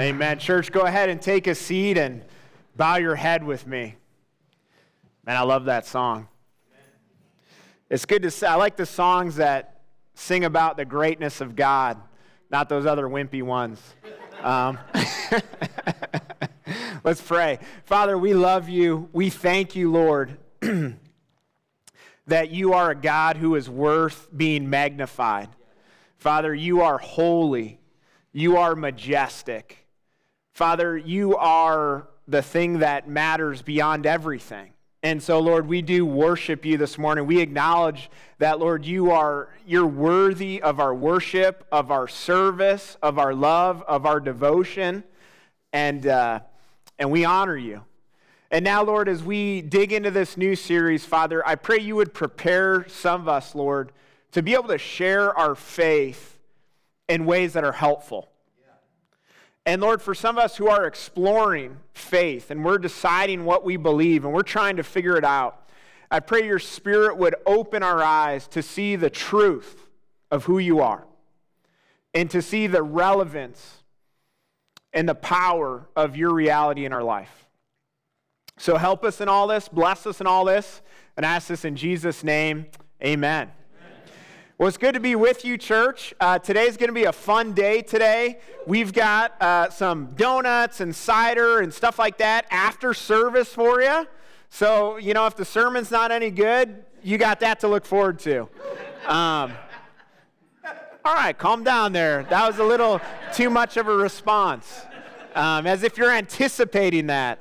Amen. Church, go ahead and take a seat and bow your head with me. Man, I love that song. It's good to say. I like the songs that sing about the greatness of God, not those other wimpy ones. Um, let's pray. Father, we love you. We thank you, Lord, that you are a God who is worth being magnified. Father, you are holy. You are majestic. Father, you are the thing that matters beyond everything. And so, Lord, we do worship you this morning. We acknowledge that, Lord, you are you're worthy of our worship, of our service, of our love, of our devotion, and uh, and we honor you. And now, Lord, as we dig into this new series, Father, I pray you would prepare some of us, Lord, to be able to share our faith in ways that are helpful. And Lord, for some of us who are exploring faith and we're deciding what we believe and we're trying to figure it out, I pray your spirit would open our eyes to see the truth of who you are and to see the relevance and the power of your reality in our life. So help us in all this, bless us in all this, and ask this in Jesus' name. Amen. Well, it's good to be with you, church. Uh, today's going to be a fun day today. We've got uh, some donuts and cider and stuff like that after service for you. So, you know, if the sermon's not any good, you got that to look forward to. Um, all right, calm down there. That was a little too much of a response, um, as if you're anticipating that.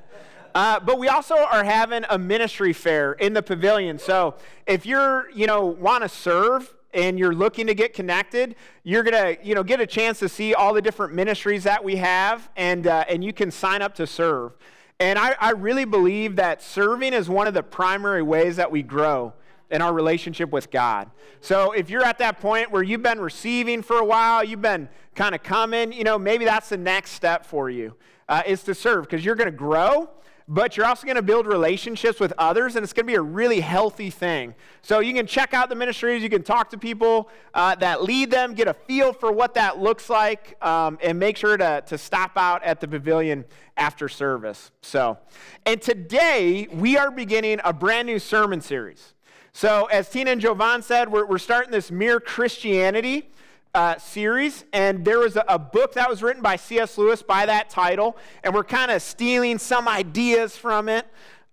Uh, but we also are having a ministry fair in the pavilion. So if you're, you know, want to serve, and you're looking to get connected, you're to you know, get a chance to see all the different ministries that we have, and, uh, and you can sign up to serve. And I, I really believe that serving is one of the primary ways that we grow in our relationship with God. So if you're at that point where you've been receiving for a while, you've been kind of coming, you know, maybe that's the next step for you uh, is to serve because you're going to grow but you're also going to build relationships with others, and it's going to be a really healthy thing. So you can check out the ministries, you can talk to people uh, that lead them, get a feel for what that looks like, um, and make sure to, to stop out at the pavilion after service. So, and today we are beginning a brand new sermon series. So, as Tina and Jovan said, we're, we're starting this Mere Christianity uh, series, and there was a, a, book that was written by C.S. Lewis by that title, and we're kind of stealing some ideas from it.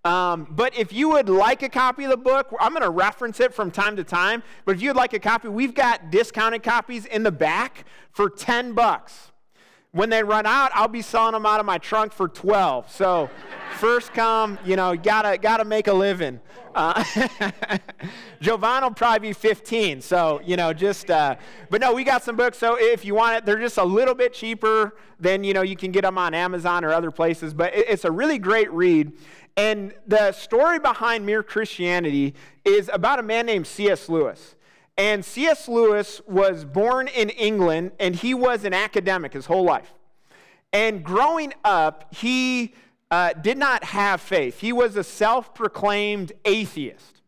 Um, but if you would like a copy of the book, I'm going to reference it from time to time. But if you'd like a copy, we've got discounted copies in the back for 10 bucks. When they run out, I'll be selling them out of my trunk for 12. So first come, you know, gotta gotta make a living. Uh, Jovan will probably be 15. So you know, just uh, but no, we got some books. So if you want it, they're just a little bit cheaper than you know you can get them on Amazon or other places. But it, it's a really great read. And the story behind Mere Christianity is about a man named C.S. Lewis. And C.S. Lewis was born in England, and he was an academic his whole life. And growing up, he uh, did not have faith. He was a self proclaimed atheist.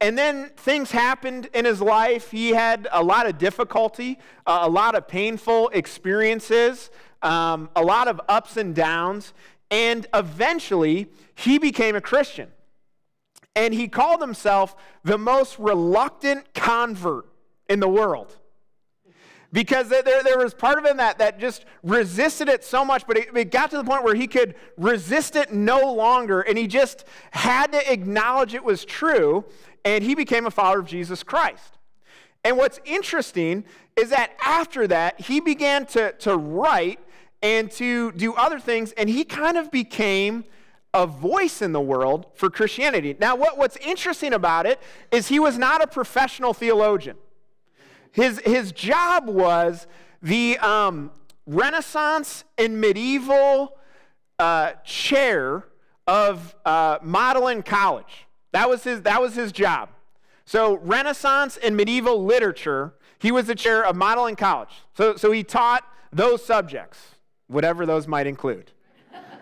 And then things happened in his life. He had a lot of difficulty, uh, a lot of painful experiences, um, a lot of ups and downs. And eventually, he became a Christian and he called himself the most reluctant convert in the world. Because there, there was part of him that, that just resisted it so much, but it, it got to the point where he could resist it no longer, and he just had to acknowledge it was true, and he became a follower of Jesus Christ. And what's interesting is that after that, he began to, to write and to do other things, and he kind of became a voice in the world for Christianity. Now, what, what's interesting about it is he was not a professional theologian. His, his job was the um, Renaissance and medieval uh, chair of uh, Magdalen College. That was, his, that was his job. So, Renaissance and medieval literature, he was the chair of Magdalen College. So, so he taught those subjects, whatever those might include.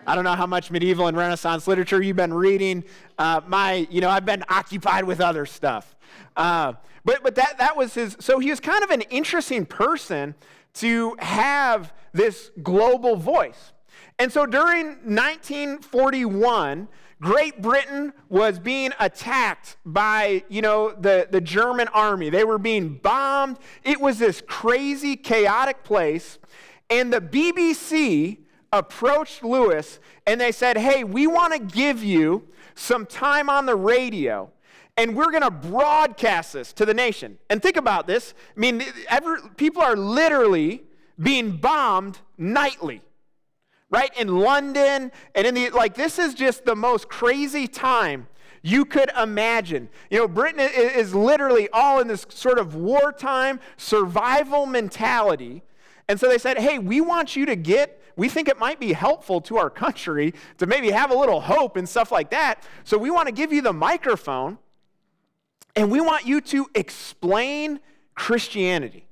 I don't know how much medieval and Renaissance literature you've been reading. Uh, my, you know, I've been occupied with other stuff. Uh, but but that, that was his, so he was kind of an interesting person to have this global voice. And so during 1941, Great Britain was being attacked by, you know, the, the German army. They were being bombed. It was this crazy, chaotic place. And the BBC approached Lewis and they said, Hey, we want to give you some time on the radio and we're going to broadcast this to the nation. And think about this. I mean, every, people are literally being bombed nightly, right? In London and in the, like, this is just the most crazy time you could imagine. You know, Britain is literally all in this sort of wartime survival mentality. And so they said, hey, we want you to get, we think it might be helpful to our country to maybe have a little hope and stuff like that. So we want to give you the microphone and we want you to explain Christianity.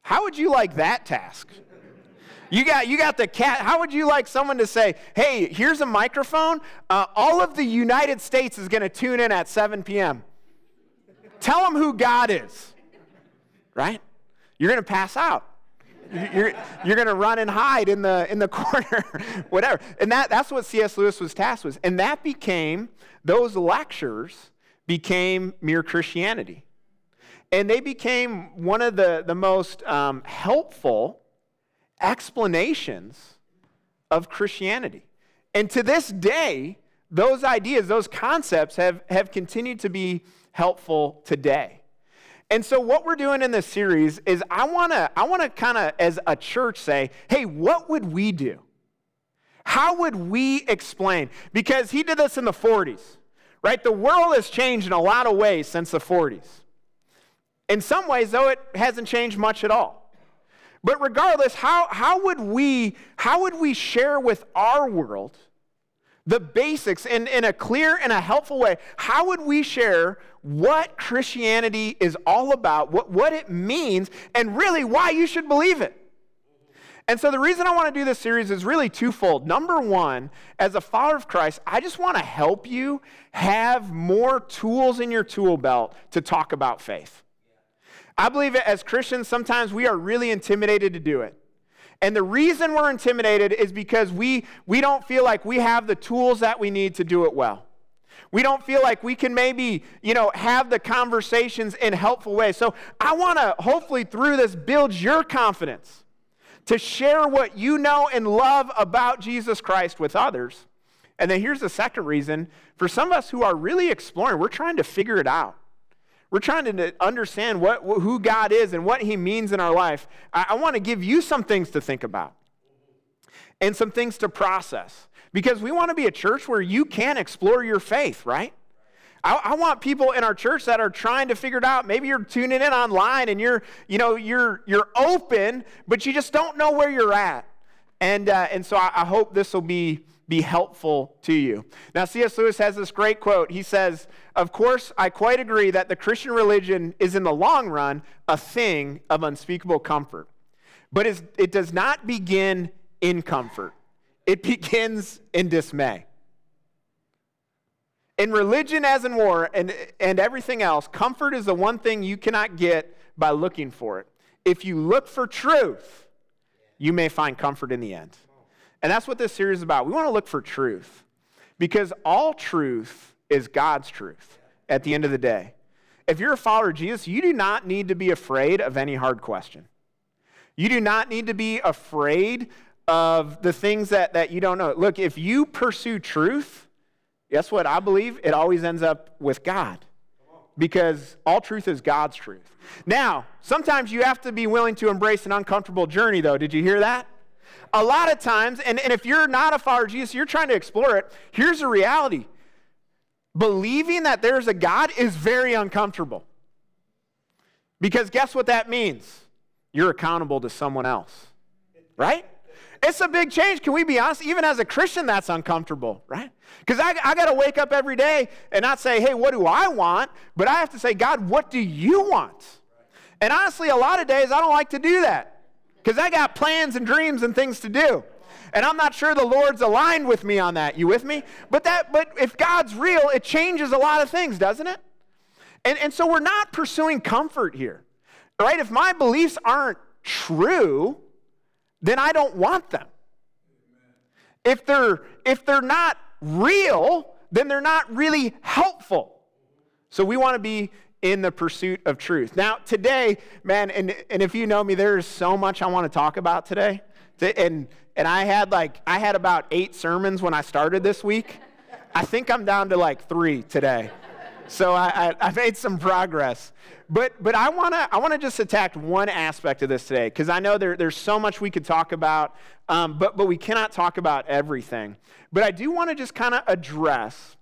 How would you like that task? You got, you got the cat. How would you like someone to say, hey, here's a microphone. Uh, all of the United States is going to tune in at 7 p.m. Tell them who God is, right? You're going to pass out. You're, you're going to run and hide in the, in the corner, whatever. And that, that's what C.S. Lewis was tasked with. And that became, those lectures became mere Christianity. And they became one of the, the most um, helpful explanations of Christianity. And to this day, those ideas, those concepts have, have continued to be helpful today. And so, what we're doing in this series is I want to I want to kind of, as a church, say, hey, what would we do? How would we explain? Because he did this in the 40s right? The world has changed in a lot of ways since the 40s. In some ways, though, it hasn't changed much at all. But regardless, how, how, would, we, how would we share with our world the basics in, in a clear and a helpful way? How would we share what Christianity is all about, what, what it means, and really why you should believe it? And so the reason I want to do this series is really twofold. Number one, as a follower of Christ, I just want to help you have more tools in your tool belt to talk about faith. I believe as Christians, sometimes we are really intimidated to do it. And the reason we're intimidated is because we, we don't feel like we have the tools that we need to do it well. We don't feel like we can maybe, you know, have the conversations in helpful ways. So I want to hopefully through this build your confidence to share what you know and love about Jesus Christ with others. And then here's the second reason for some of us who are really exploring, we're trying to figure it out. We're trying to understand what, who God is and what He means in our life. I, I want to give you some things to think about and some things to process because we want to be a church where you can explore your faith, right? I, want people in our church that are trying to figure it out. Maybe you're tuning in online and you're, you know, you're, you're open, but you just don't know where you're at. And, uh, and so I, I hope this will be, be helpful to you. Now, C.S. Lewis has this great quote. He says, Of course, I quite agree that the Christian religion is in the long run a thing of unspeakable comfort. But it does not begin in comfort, it begins in dismay. In religion, as in war, and, and everything else, comfort is the one thing you cannot get by looking for it. If you look for truth, you may find comfort in the end. And that's what this series is about. We want to look for truth because all truth is God's truth at the end of the day. If you're a follower of Jesus, you do not need to be afraid of any hard question. You do not need to be afraid of the things that, that you don't know. Look, if you pursue truth, Guess what? I believe it always ends up with God because all truth is God's truth. Now, sometimes you have to be willing to embrace an uncomfortable journey, though. Did you hear that? A lot of times, and, and if you're not a follower of Jesus, you're trying to explore it, here's the reality believing that there's a God is very uncomfortable. Because guess what that means? You're accountable to someone else, right? It's a big change. Can we be honest? Even as a Christian, that's uncomfortable, right? Because I, I got to wake up every day and not say, hey, what do I want? But I have to say, God, what do you want? And honestly, a lot of days I don't like to do that because I got plans and dreams and things to do. And I'm not sure the Lord's aligned with me on that. You with me? But that but if God's real, it changes a lot of things, doesn't it? And, and so we're not pursuing comfort here. Right? If my beliefs aren't true, then I don't want them. If they're, if they're not real, then they're not really helpful. So we want to be in the pursuit of truth. Now, today, man, and, and if you know me, there is so much I want to talk about today. And, and I had like, I had about eight sermons when I started this week. I think I'm down to like three today. So I, I, I made some progress. But, but I want to I wanna just attack one aspect of this today because I know there, there's so much we could talk about, um, but, but we cannot talk about everything. But I do want to just kind of address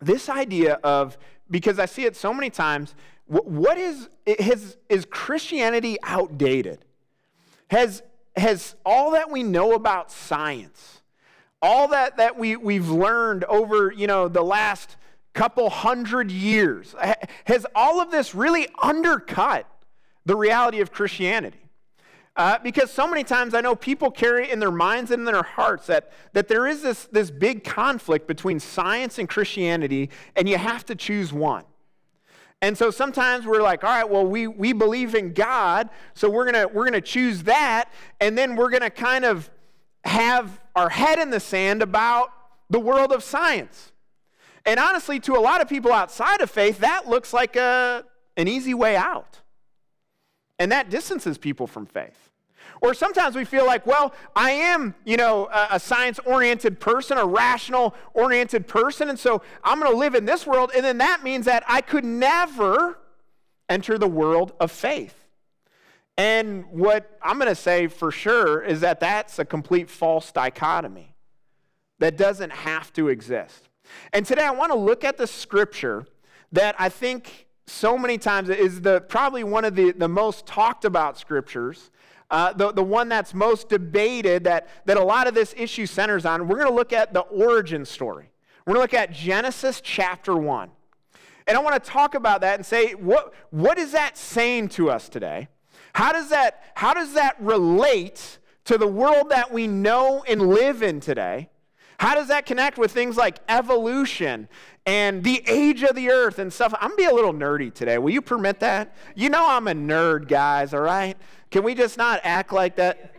this idea of, because I see it so many times, what is, has, is Christianity outdated? Has, has all that we know about science, all that, that we, we've learned over, you know, the last couple hundred years, has all of this really undercut the reality of Christianity? Uh, because so many times I know people carry in their minds and in their hearts that, that there is this, this big conflict between science and Christianity, and you have to choose one. And so sometimes we're like, all right, well, we, we believe in God, so we're gonna we're gonna choose that, and then we're gonna kind of have our head in the sand about the world of science. And honestly, to a lot of people outside of faith, that looks like a, an easy way out. And that distances people from faith. Or sometimes we feel like, well, I am, you know, a, a science oriented person, a rational oriented person, and so I'm going to live in this world, and then that means that I could never enter the world of faith. And what I'm going to say for sure is that that's a complete false dichotomy that doesn't have to exist. And today I want to look at the scripture that I think so many times is the, probably one of the, the most talked about scriptures, uh, the, the one that's most debated, that, that a lot of this issue centers on. We're going to look at the origin story. We're going to look at Genesis chapter 1. And I want to talk about that and say, what, what is that saying to us today? How does that, how does that relate to the world that we know and live in today? How does that connect with things like evolution and the age of the earth and stuff? I'm gonna be a little nerdy today. Will you permit that? You know I'm a nerd, guys, all right? Can we just not act like that?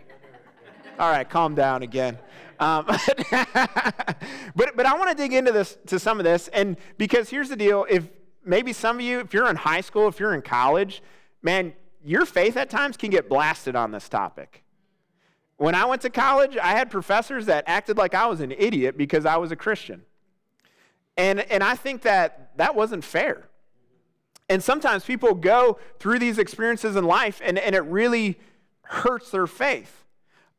All right, calm down again. Um, but, but I want to dig into this to some of this, and because here's the deal: if maybe some of you, if you're in high school, if you're in college, man, your faith at times can get blasted on this topic. When I went to college, I had professors that acted like I was an idiot because I was a Christian. And, and I think that that wasn't fair. And sometimes people go through these experiences in life and, and it really hurts their faith.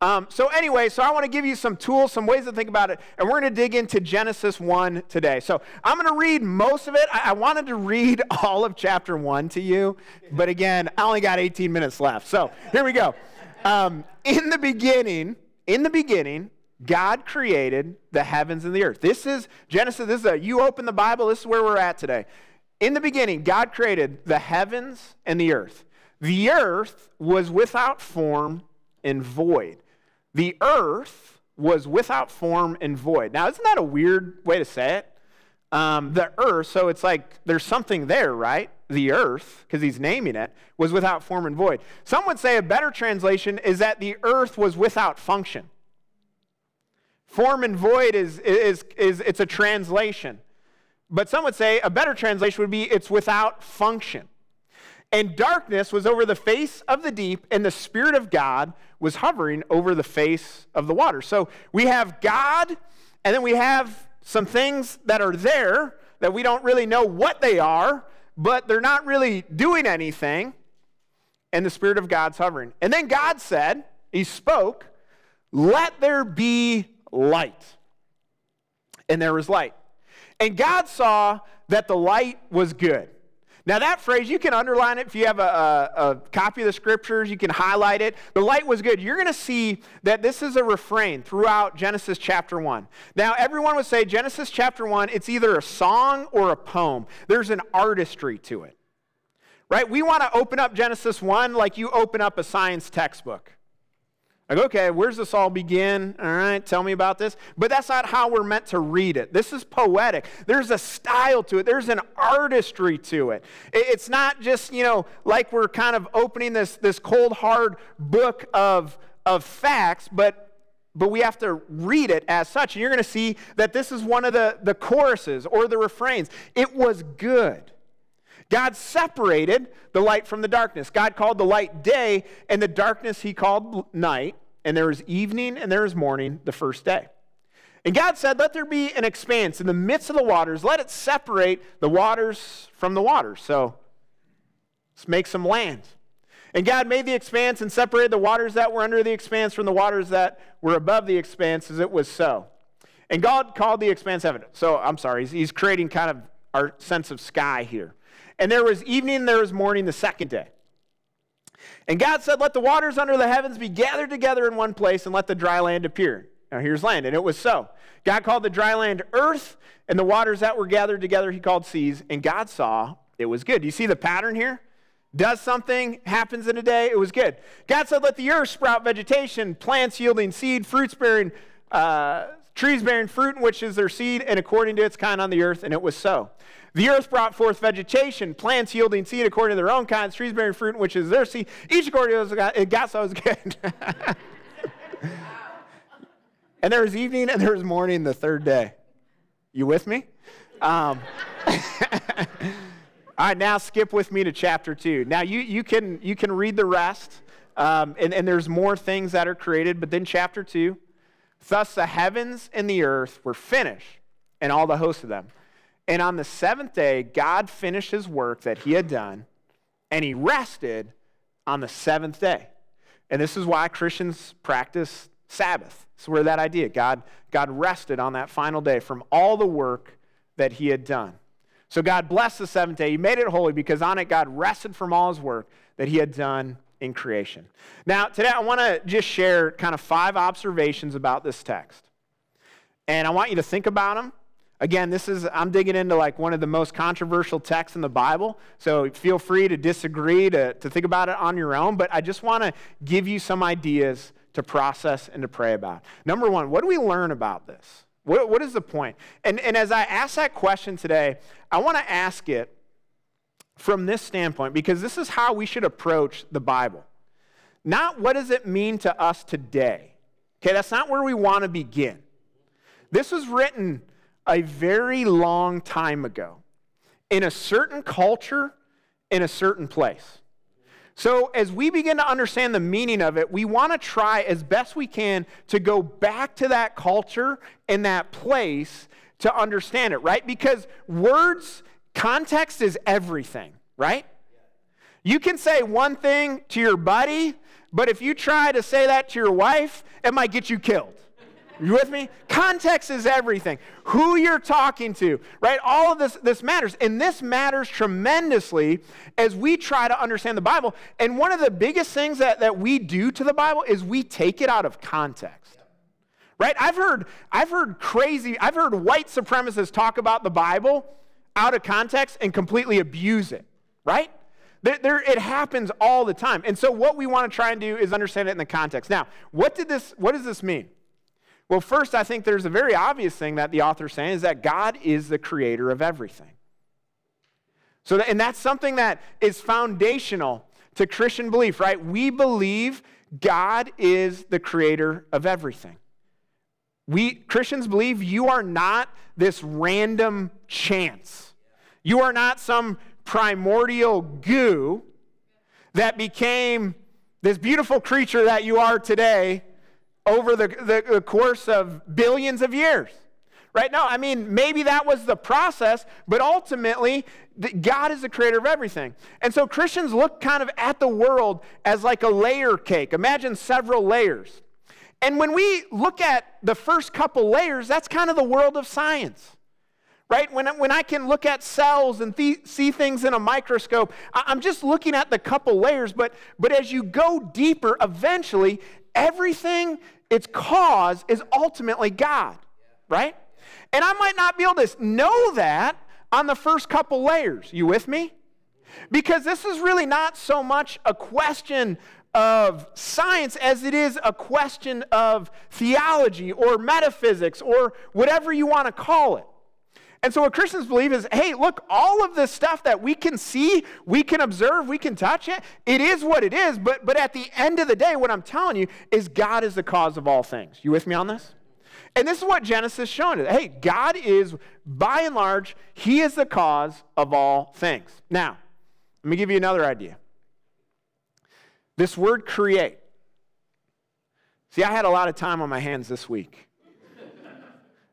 Um, so, anyway, so I want to give you some tools, some ways to think about it, and we're going to dig into Genesis 1 today. So, I'm going to read most of it. I, I wanted to read all of chapter 1 to you, but again, I only got 18 minutes left. So, here we go. Um, in the beginning, in the beginning, God created the heavens and the earth. This is Genesis. This is a, you open the Bible, this is where we're at today. In the beginning, God created the heavens and the earth. The earth was without form and void. The earth was without form and void. Now, isn't that a weird way to say it? Um, the earth, so it's like there's something there, right? The earth, because he's naming it, was without form and void. Some would say a better translation is that the earth was without function. Form and void is, is, is it's a translation. But some would say a better translation would be it's without function. And darkness was over the face of the deep, and the Spirit of God was hovering over the face of the water. So we have God, and then we have some things that are there that we don't really know what they are, but they're not really doing anything, and the Spirit of God's hovering. And then God said, He spoke, let there be light. And there was light. And God saw that the light was good. Now, that phrase, you can underline it if you have a, a, a, copy of the scriptures, you can highlight it. The light was good. You're going to see that this is a refrain throughout Genesis chapter 1. Now, everyone would say Genesis chapter 1, it's either a song or a poem. There's an artistry to it, right? We want to open up Genesis 1 like you open up a science textbook. Like, okay, where's this all begin? All right, tell me about this. But that's not how we're meant to read it. This is poetic. There's a style to it, there's an artistry to it. It's not just, you know, like we're kind of opening this, this cold, hard book of, of facts, but but we have to read it as such. And you're going to see that this is one of the, the choruses or the refrains. It was good. God separated the light from the darkness. God called the light day, and the darkness he called night. And there was evening and there was morning the first day. And God said, Let there be an expanse in the midst of the waters. Let it separate the waters from the waters. So let's make some land. And God made the expanse and separated the waters that were under the expanse from the waters that were above the expanse as it was so. And God called the expanse heaven. So I'm sorry, he's, he's creating kind of our sense of sky here. And there was evening there was morning the second day. And God said, Let the waters under the heavens be gathered together in one place and let the dry land appear. Now here's land. And it was so. God called the dry land earth, and the waters that were gathered together he called seas. And God saw it was good. Do you see the pattern here? does something, happens in a day, it was good. God said, Let the earth sprout vegetation, plants yielding seed, fruits bearing, uh, trees bearing fruit, in which is their seed, and according to its kind on the earth, and it was so. The earth brought forth vegetation, plants yielding seed according to their own kinds, trees bearing fruit, which is their seed, each according to its it got so it was good. and there was evening and there was morning the third day. You with me? Um, All right, now skip with me to chapter 2. Now, you, you, can, you can read the rest, um, and, and there's more things that are created, but then chapter 2 Thus the heavens and the earth were finished, and all the hosts of them. And on the seventh day, God finished his work that he had done, and he rested on the seventh day. And this is why Christians practice Sabbath. It's where that idea, God, God rested on that final day from all the work that he had done. So God blessed the seventh day. He made it holy because on it God rested from all his work that he had done in creation. Now, today I want to just share kind of five observations about this text. And I want you to think about them. Again, this is, I'm digging into like one of the most controversial texts in the Bible. So feel free to disagree, to, to think about it on your own. But I just want to give you some ideas to process and to pray about. Number one, what do we learn about this? What, what is the point? And, and as I ask that question today, I want to ask it from this standpoint because this is how we should approach the Bible. Not what does it mean to us today. Okay, that's not where we want to begin. This was written a very long time ago in a certain culture, in a certain place. So, as we begin to understand the meaning of it, we want to try as best we can to go back to that culture and that place to understand it, right? Because words, context is everything, right? You can say one thing to your buddy, but if you try to say that to your wife, it might get you killed. You with me? Context is everything. Who you're talking to, right? All of this, this matters. And this matters tremendously as we try to understand the Bible. And one of the biggest things that, that we do to the Bible is we take it out of context. Right? I've heard, I've heard crazy, I've heard white supremacists talk about the Bible out of context and completely abuse it. Right? There, there, it happens all the time. And so what we want to try and do is understand it in the context. Now, what did this, what does this mean? Well, first, I think there's a very obvious thing that the author's saying is that God is the creator of everything. So, and that's something that is foundational to Christian belief, right? We believe God is the creator of everything. We Christians believe you are not this random chance. You are not some primordial goo that became this beautiful creature that you are today over the, the, the course of billions of years. Right? No, I mean, maybe that was the process, but ultimately, God is the creator of everything. And so Christians look kind of at the world as like a layer cake. Imagine several layers. And when we look at the first couple layers, that's kind of the world of science. Right? When, when I can look at cells and th- see things in a microscope, I'm just looking at the couple layers, but, but as you go deeper, eventually everything, its cause is ultimately God, right? And I might not be able to know that on the first couple layers. You with me? Because this is really not so much a question of science as it is a question of theology or metaphysics or whatever you want to call it. And so, what Christians believe is hey, look, all of this stuff that we can see, we can observe, we can touch it, it is what it is. But, but at the end of the day, what I'm telling you is God is the cause of all things. You with me on this? And this is what Genesis is showing us. Hey, God is, by and large, He is the cause of all things. Now, let me give you another idea. This word create. See, I had a lot of time on my hands this week.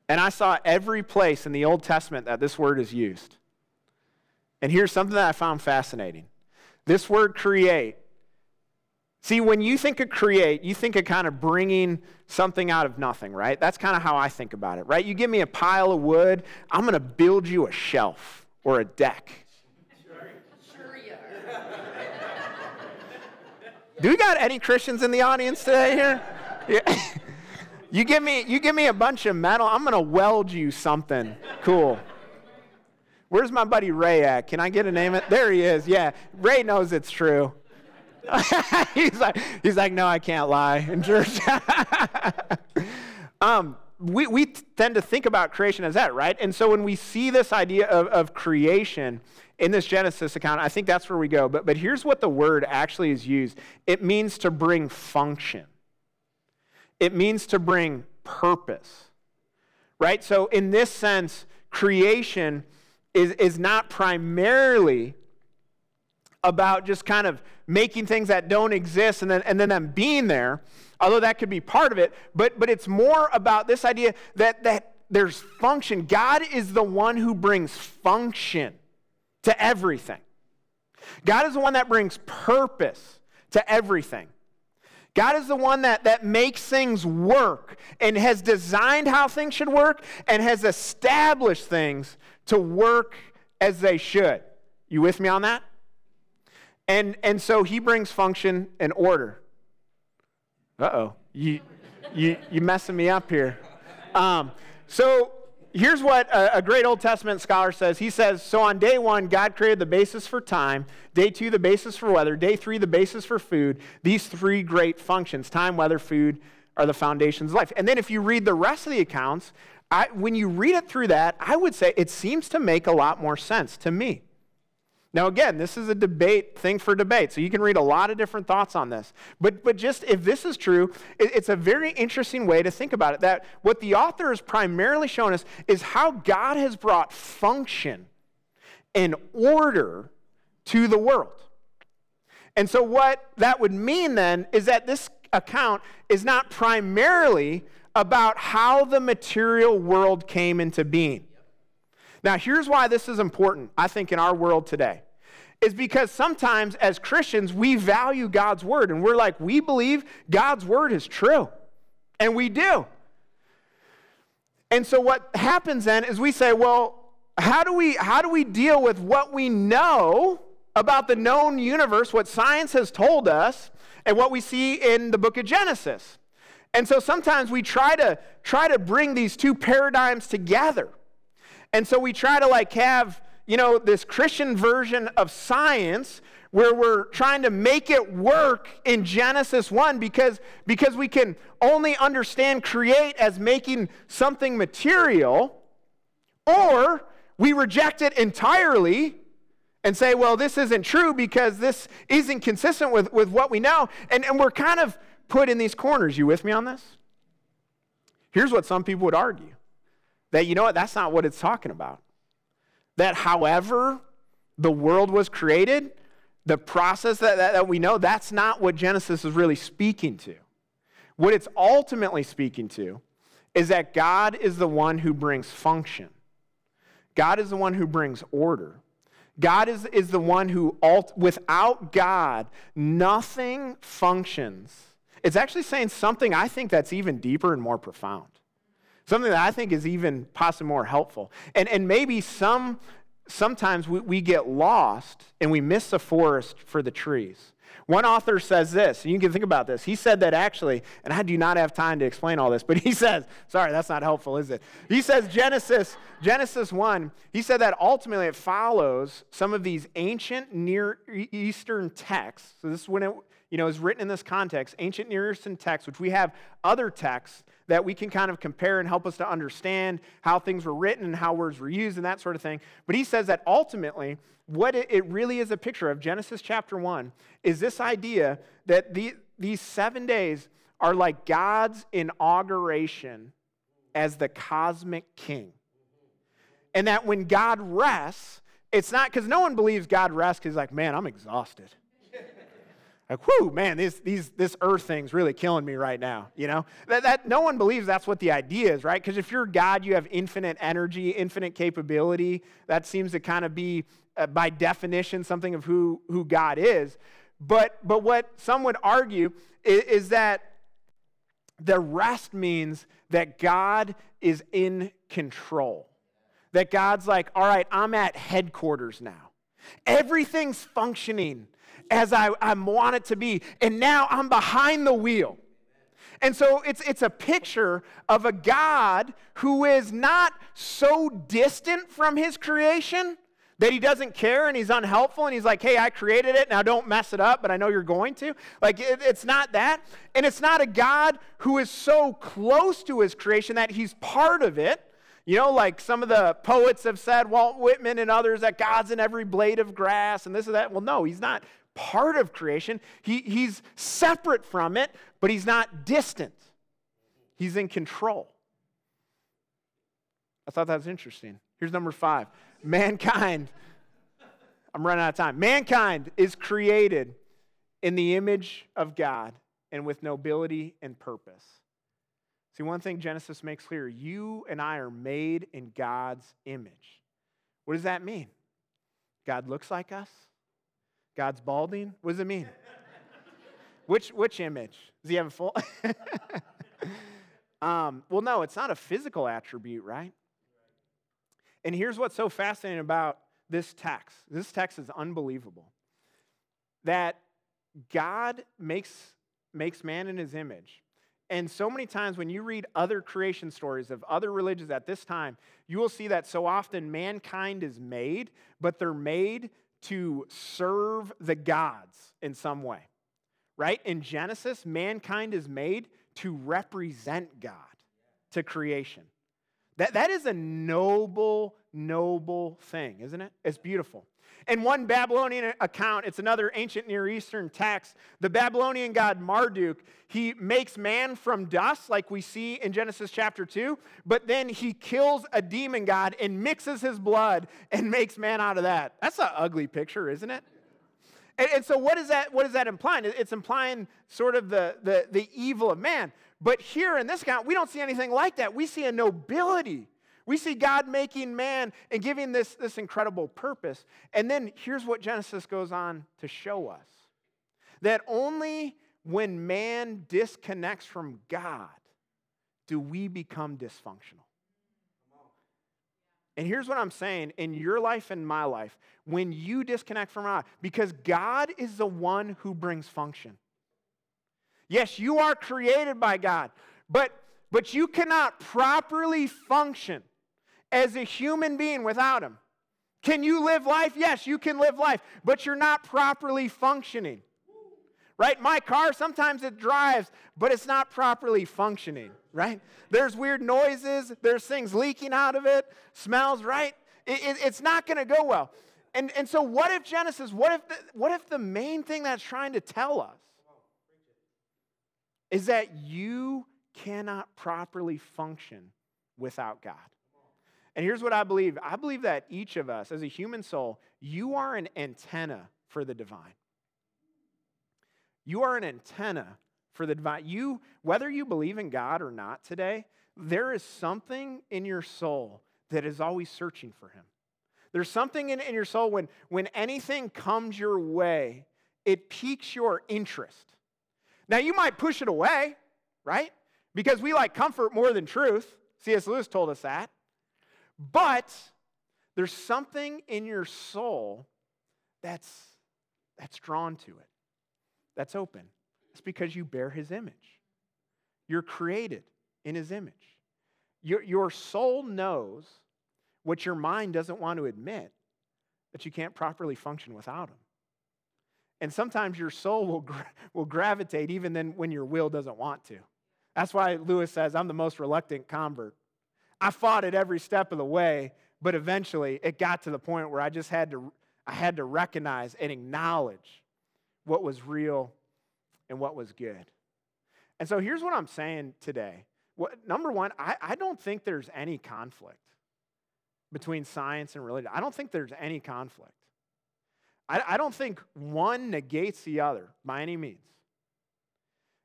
And I saw every place in the Old Testament that this word is used. And here's something that I found fascinating. This word create See, when you think of create, you think of kind of bringing something out of nothing, right? That's kind of how I think about it, right? You give me a pile of wood, I'm going to build you a shelf or a deck. Sure, you are. Do we got any Christians in the audience today here? Yeah. you give me you give me a bunch of metal, I'm going to weld you something cool. Where's my buddy Ray at? Can I get a name? There he is. Yeah, Ray knows it's true. he's like, he's like, no, I can't lie in church. um, we, we tend to think about creation as that, right? And so when we see this idea of, of creation in this Genesis account, I think that's where we go. But, but here's what the word actually is used it means to bring function, it means to bring purpose, right? So in this sense, creation is, is not primarily about just kind of making things that don't exist and then, and then them being there, although that could be part of it, but, but it's more about this idea that, that there's function. God is the one who brings function to everything. God is the one that brings purpose to everything. God is the one that, that makes things work and has designed how things should work and has established things to work as they should. You with me on that? And, and so he brings function and order. Uh oh. You, you, you messing me up here. Um, so here's what a, a, great Old Testament scholar says. He says, So on day one, God created the basis for time. Day two, the basis for weather. Day three, the basis for food. These three great functions time, weather, food are the foundations of life. And then if you read the rest of the accounts, I, when you read it through that, I would say it seems to make a lot more sense to me. Now, again, this is a debate thing for debate, so you can read a lot of different thoughts on this. But, but just if this is true, it, it's a very interesting way to think about it. That what the author is primarily showing us is how God has brought function and order to the world. And so, what that would mean then is that this account is not primarily about how the material world came into being. Now, here's why this is important, I think, in our world today. Is because sometimes as Christians, we value God's word and we're like, we believe God's word is true. And we do. And so what happens then is we say, well, how do we how do we deal with what we know about the known universe, what science has told us, and what we see in the book of Genesis? And so sometimes we try to try to bring these two paradigms together. And so we try to like have, you know, this Christian version of science where we're trying to make it work in Genesis 1 because, because we can only understand create as making something material, or we reject it entirely and say, well, this isn't true because this isn't consistent with, with what we know. And, and we're kind of put in these corners. You with me on this? Here's what some people would argue that, you know what, that's not what it's talking about. That however the world was created, the process that, that, that, we know, that's not what Genesis is really speaking to. What it's ultimately speaking to is that God is the one who brings function, God is the one who brings order. God is, is the one who, without God, nothing functions. It's actually saying something I think that's even deeper and more profound. Something that I think is even possibly more helpful. And, and maybe some, sometimes we, we get lost and we miss the forest for the trees. One author says this, and you can think about this. He said that actually, and I do not have time to explain all this, but he says, sorry, that's not helpful, is it? He says Genesis, Genesis 1, he said that ultimately it follows some of these ancient Near Eastern texts. So this is when it, you know, is written in this context, ancient Near Eastern text, which we have other texts that we can kind of compare and help us to understand how things were written and how words were used and that sort of thing. But he says that ultimately, what it really is a picture of, Genesis chapter 1, is this idea that the, these seven days are like God's inauguration as the cosmic king. And that when God rests, it's not because no one believes God rests because, like, man, I'm exhausted. Like, whoo, man, this, these, this earth thing's really killing me right now. You know, that, that no one believes that's what the idea is, right? Because if you're God, you have infinite energy, infinite capability. That seems to kind of be, uh, by definition, something of who, who God is. But, but what some would argue is, is that the rest means that God is in control. That God's like, all right, I'm at headquarters now. Everything's functioning as I, I want it to be. And now I'm behind the wheel. And so it's, it's a picture of a God who is not so distant from his creation that he doesn't care and he's unhelpful and he's like, hey, I created it, now don't mess it up, but I know you're going to. Like, it, it's not that. And it's not a God who is so close to his creation that he's part of it. You know, like some of the poets have said, Walt Whitman and others, that God's in every blade of grass and this and that. Well, no, he's not part of creation. He, he's separate from it, but he's not distant. He's in control. I thought that was interesting. Here's number five mankind. I'm running out of time. Mankind is created in the image of God and with nobility and purpose. See, one thing Genesis makes clear you and I are made in God's image. What does that mean? God looks like us, God's balding? What does it mean? which, which image? Does he have a full? um, well, no, it's not a physical attribute, right? And here's what's so fascinating about this text this text is unbelievable. That God makes, makes man in his image. And so many times when you read other creation stories of other religions at this time, you will see that so often mankind is made, but they're made to serve the gods in some way, right? In Genesis, mankind is made to represent God to creation. That, that is a noble, noble thing, isn't it? It's beautiful. In one Babylonian account, it's another ancient Near Eastern text, the Babylonian god Marduk, he makes man from dust, like we see in Genesis chapter 2, but then he kills a demon god and mixes his blood and makes man out of that. That's an ugly picture, isn't it? And, and so, what is that? What is that implying? It's implying sort of the, the, the evil of man. But here in this account, we don't see anything like that. We see a nobility we see God making man and giving this, this incredible purpose. And then here's what Genesis goes on to show us that only when man disconnects from God do we become dysfunctional. And here's what I'm saying in your life and my life when you disconnect from God, because God is the one who brings function. Yes, you are created by God, but, but you cannot properly function as a human being without Him. Can you live life? Yes, you can live life, but you're not properly functioning. Right? My car, sometimes it drives, but it's not properly functioning, right? There's weird noises, there's things leaking out of it, smells, right? It, it, it's not going to go well. And, and so, what if Genesis, what if, the, what if the main thing that's trying to tell us is that you cannot properly function without God? And here's what I believe I believe that each of us, as a human soul, you are an antenna for the divine. You are an antenna for the divine. You, whether you believe in God or not today, there is something in your soul that is always searching for Him. There's something in, in your soul when, when anything comes your way, it piques your interest. Now, you might push it away, right? Because we like comfort more than truth. C.S. Lewis told us that. But there's something in your soul that's, that's drawn to it, that's open. It's because you bear his image. You're created in his image. Your, your soul knows what your mind doesn't want to admit that you can't properly function without him. And sometimes your soul will, will gravitate even then when your will doesn't want to. That's why Lewis says, I'm the most reluctant convert. I fought it every step of the way, but eventually it got to the point where I just had to, I had to recognize and acknowledge what was real and what was good. And so here's what I'm saying today. What, number one, I, I don't think there's any conflict between science and religion. I don't think there's any conflict. I, I don't think one negates the other by any means.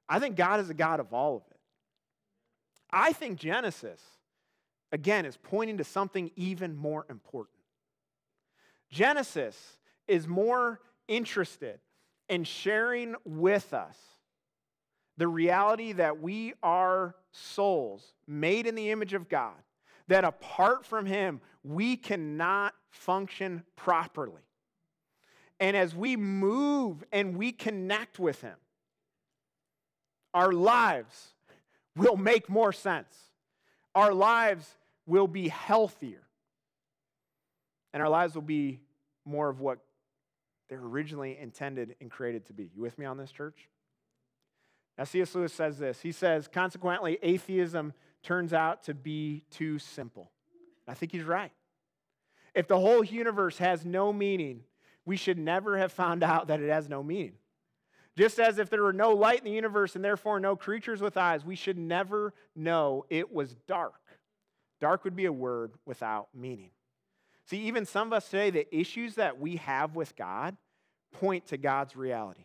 I think God is a God of all of it. I think Genesis, again, is pointing to something even more important. Genesis is more interested in sharing with us the reality that we are souls made in the image of God, that apart from Him, we cannot function properly. And as we move and we connect with Him, our lives will make more sense. Our lives will be healthier. And our lives will be more of what they're originally intended and created to be. You with me on this, church? Now, C.S. Lewis says this. He says, consequently, atheism turns out to be too simple. I think he's right. If the whole universe has no meaning, we should never have found out that it has no meaning. Just as if there were no light in the universe and therefore no creatures with eyes, we should never know it was dark. Dark would be a word without meaning. See, even some of us today, the issues that we have with God point to God's reality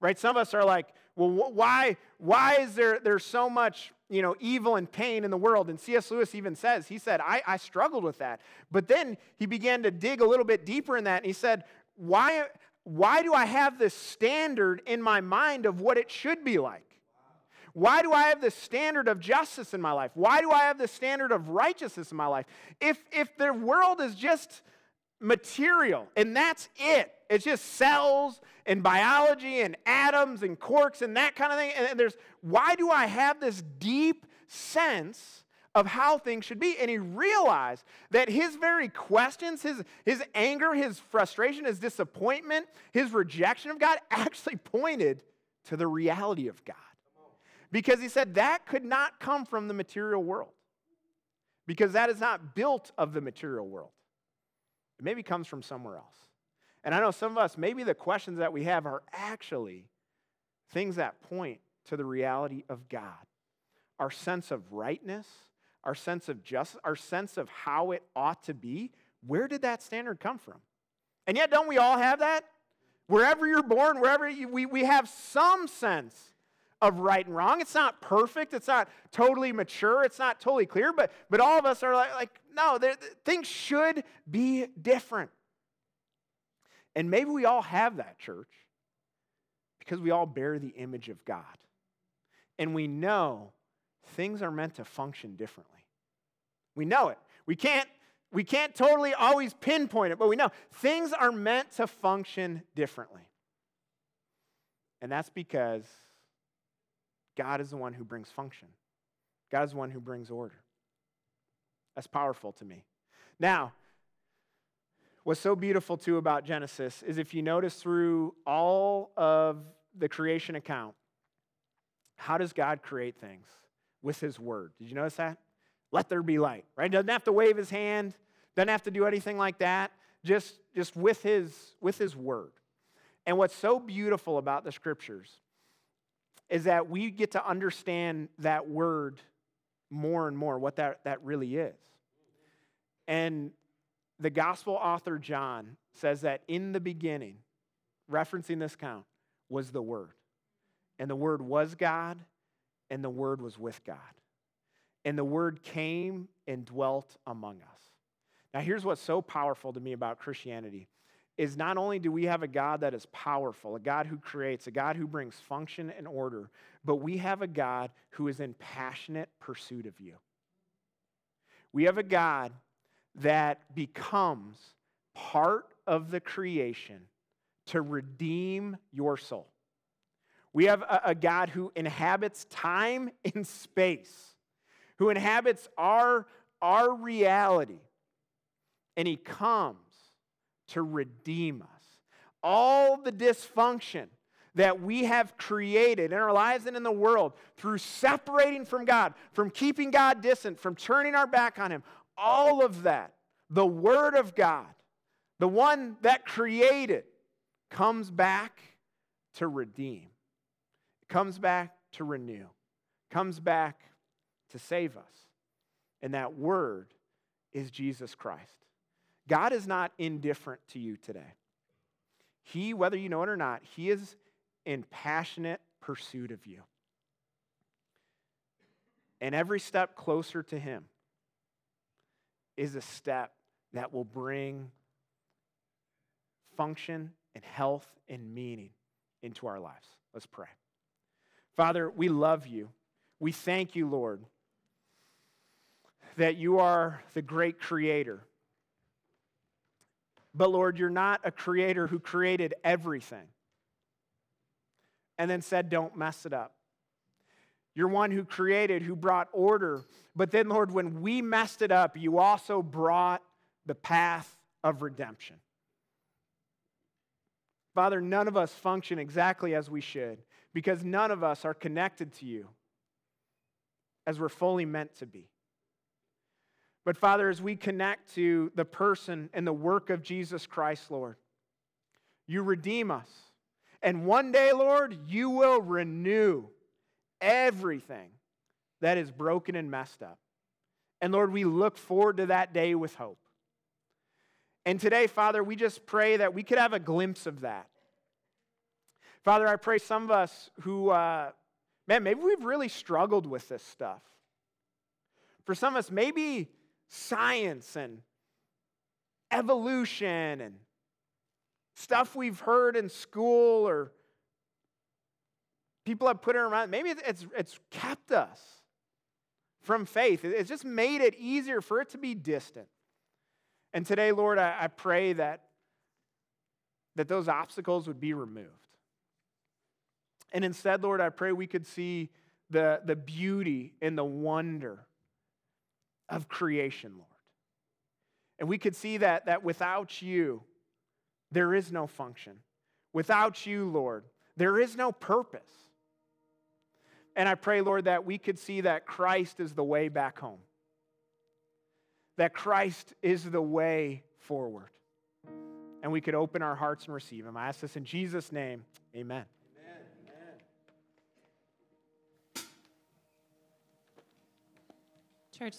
right? Some of us are like, well, why, why is there there's so much you know, evil and pain in the world? And C.S. Lewis even says, he said, I, I struggled with that. But then he began to dig a little bit deeper in that, and he said, why, why do I have this standard in my mind of what it should be like? Why do I have this standard of justice in my life? Why do I have this standard of righteousness in my life? If, if the world is just material and that's it, it's just cells and biology and atoms and quarks and that kind of thing. And there's why do I have this deep sense of how things should be? And he realized that his very questions, his, his anger, his frustration, his disappointment, his rejection of God actually pointed to the reality of God. Because he said that could not come from the material world. Because that is not built of the material world. It maybe comes from somewhere else. And I know some of us, maybe the questions that we have are actually things that point to the reality of God. Our sense of rightness, our sense of justice, our sense of how it ought to be. Where did that standard come from? And yet, don't we all have that? Wherever you're born, wherever you, we, we have some sense of right and wrong. It's not perfect, it's not totally mature, it's not totally clear, but, but all of us are like, like no, things should be different. And maybe we all have that, church, because we all bear the image of God. And we know things are meant to function differently. We know it. We can't, we can't totally always pinpoint it, but we know things are meant to function differently. And that's because God is the one who brings function, God is the one who brings order. That's powerful to me. Now, What's so beautiful too about Genesis is if you notice through all of the creation account, how does God create things? With his word. Did you notice that? Let there be light, right? Doesn't have to wave his hand, doesn't have to do anything like that. Just, just with his with his word. And what's so beautiful about the scriptures is that we get to understand that word more and more, what that, that really is. And the gospel author John says that in the beginning, referencing this count, was the Word. And the Word was God, and the Word was with God. And the Word came and dwelt among us. Now, here's what's so powerful to me about Christianity is not only do we have a God that is powerful, a God who creates, a God who brings function and order, but we have a God who is in passionate pursuit of you. We have a God that becomes part of the creation to redeem your soul. We have a, a, God who inhabits time and space, who inhabits our, our reality, and he comes to redeem us. all the dysfunction that we have created in our lives and in the world through separating from God, from keeping God distant, from turning our back on Him, all of that, the Word of God, the one that created, comes back to redeem, comes back to renew, comes back to save us. And that Word is Jesus Christ. God is not indifferent to you today. He, whether you know it or not, He is in passionate pursuit of you. And every step closer to Him is a step that will bring function and health and meaning into our lives. Let's pray. Father, we love you. We thank you, Lord, that you are the great creator. But Lord, you're not a creator who created everything and then said, don't mess it up. You're one who created, who brought order. But then, Lord, when we messed it up, you also brought the path of redemption. Father, none of us function exactly as we should because none of us are connected to you as we're fully meant to be. But Father, as we connect to the person and the work of Jesus Christ, Lord, you redeem us. And one day, Lord, you will renew everything that is broken and messed up. And Lord, we look forward to that day with hope. And today, Father, we just pray that we could have a glimpse of that. Father, I pray some of us who, uh, man, maybe we've really struggled with this stuff. For some of us, maybe science and evolution and stuff we've heard in school or people have put our mind, maybe it's, it's kept us from faith. It's just made it easier for it to be distant. And today, Lord, I, I pray that, that those obstacles would be removed. And instead, Lord, I pray we could see the, the beauty and the wonder of creation, Lord. And we could see that, that without you, there is no function. Without you, Lord, there is no purpose. And I pray, Lord, that we could see that Christ is the way back home, that Christ is the way forward. And we could open our hearts and receive Him. I ask this in Jesus' name. Amen. Church,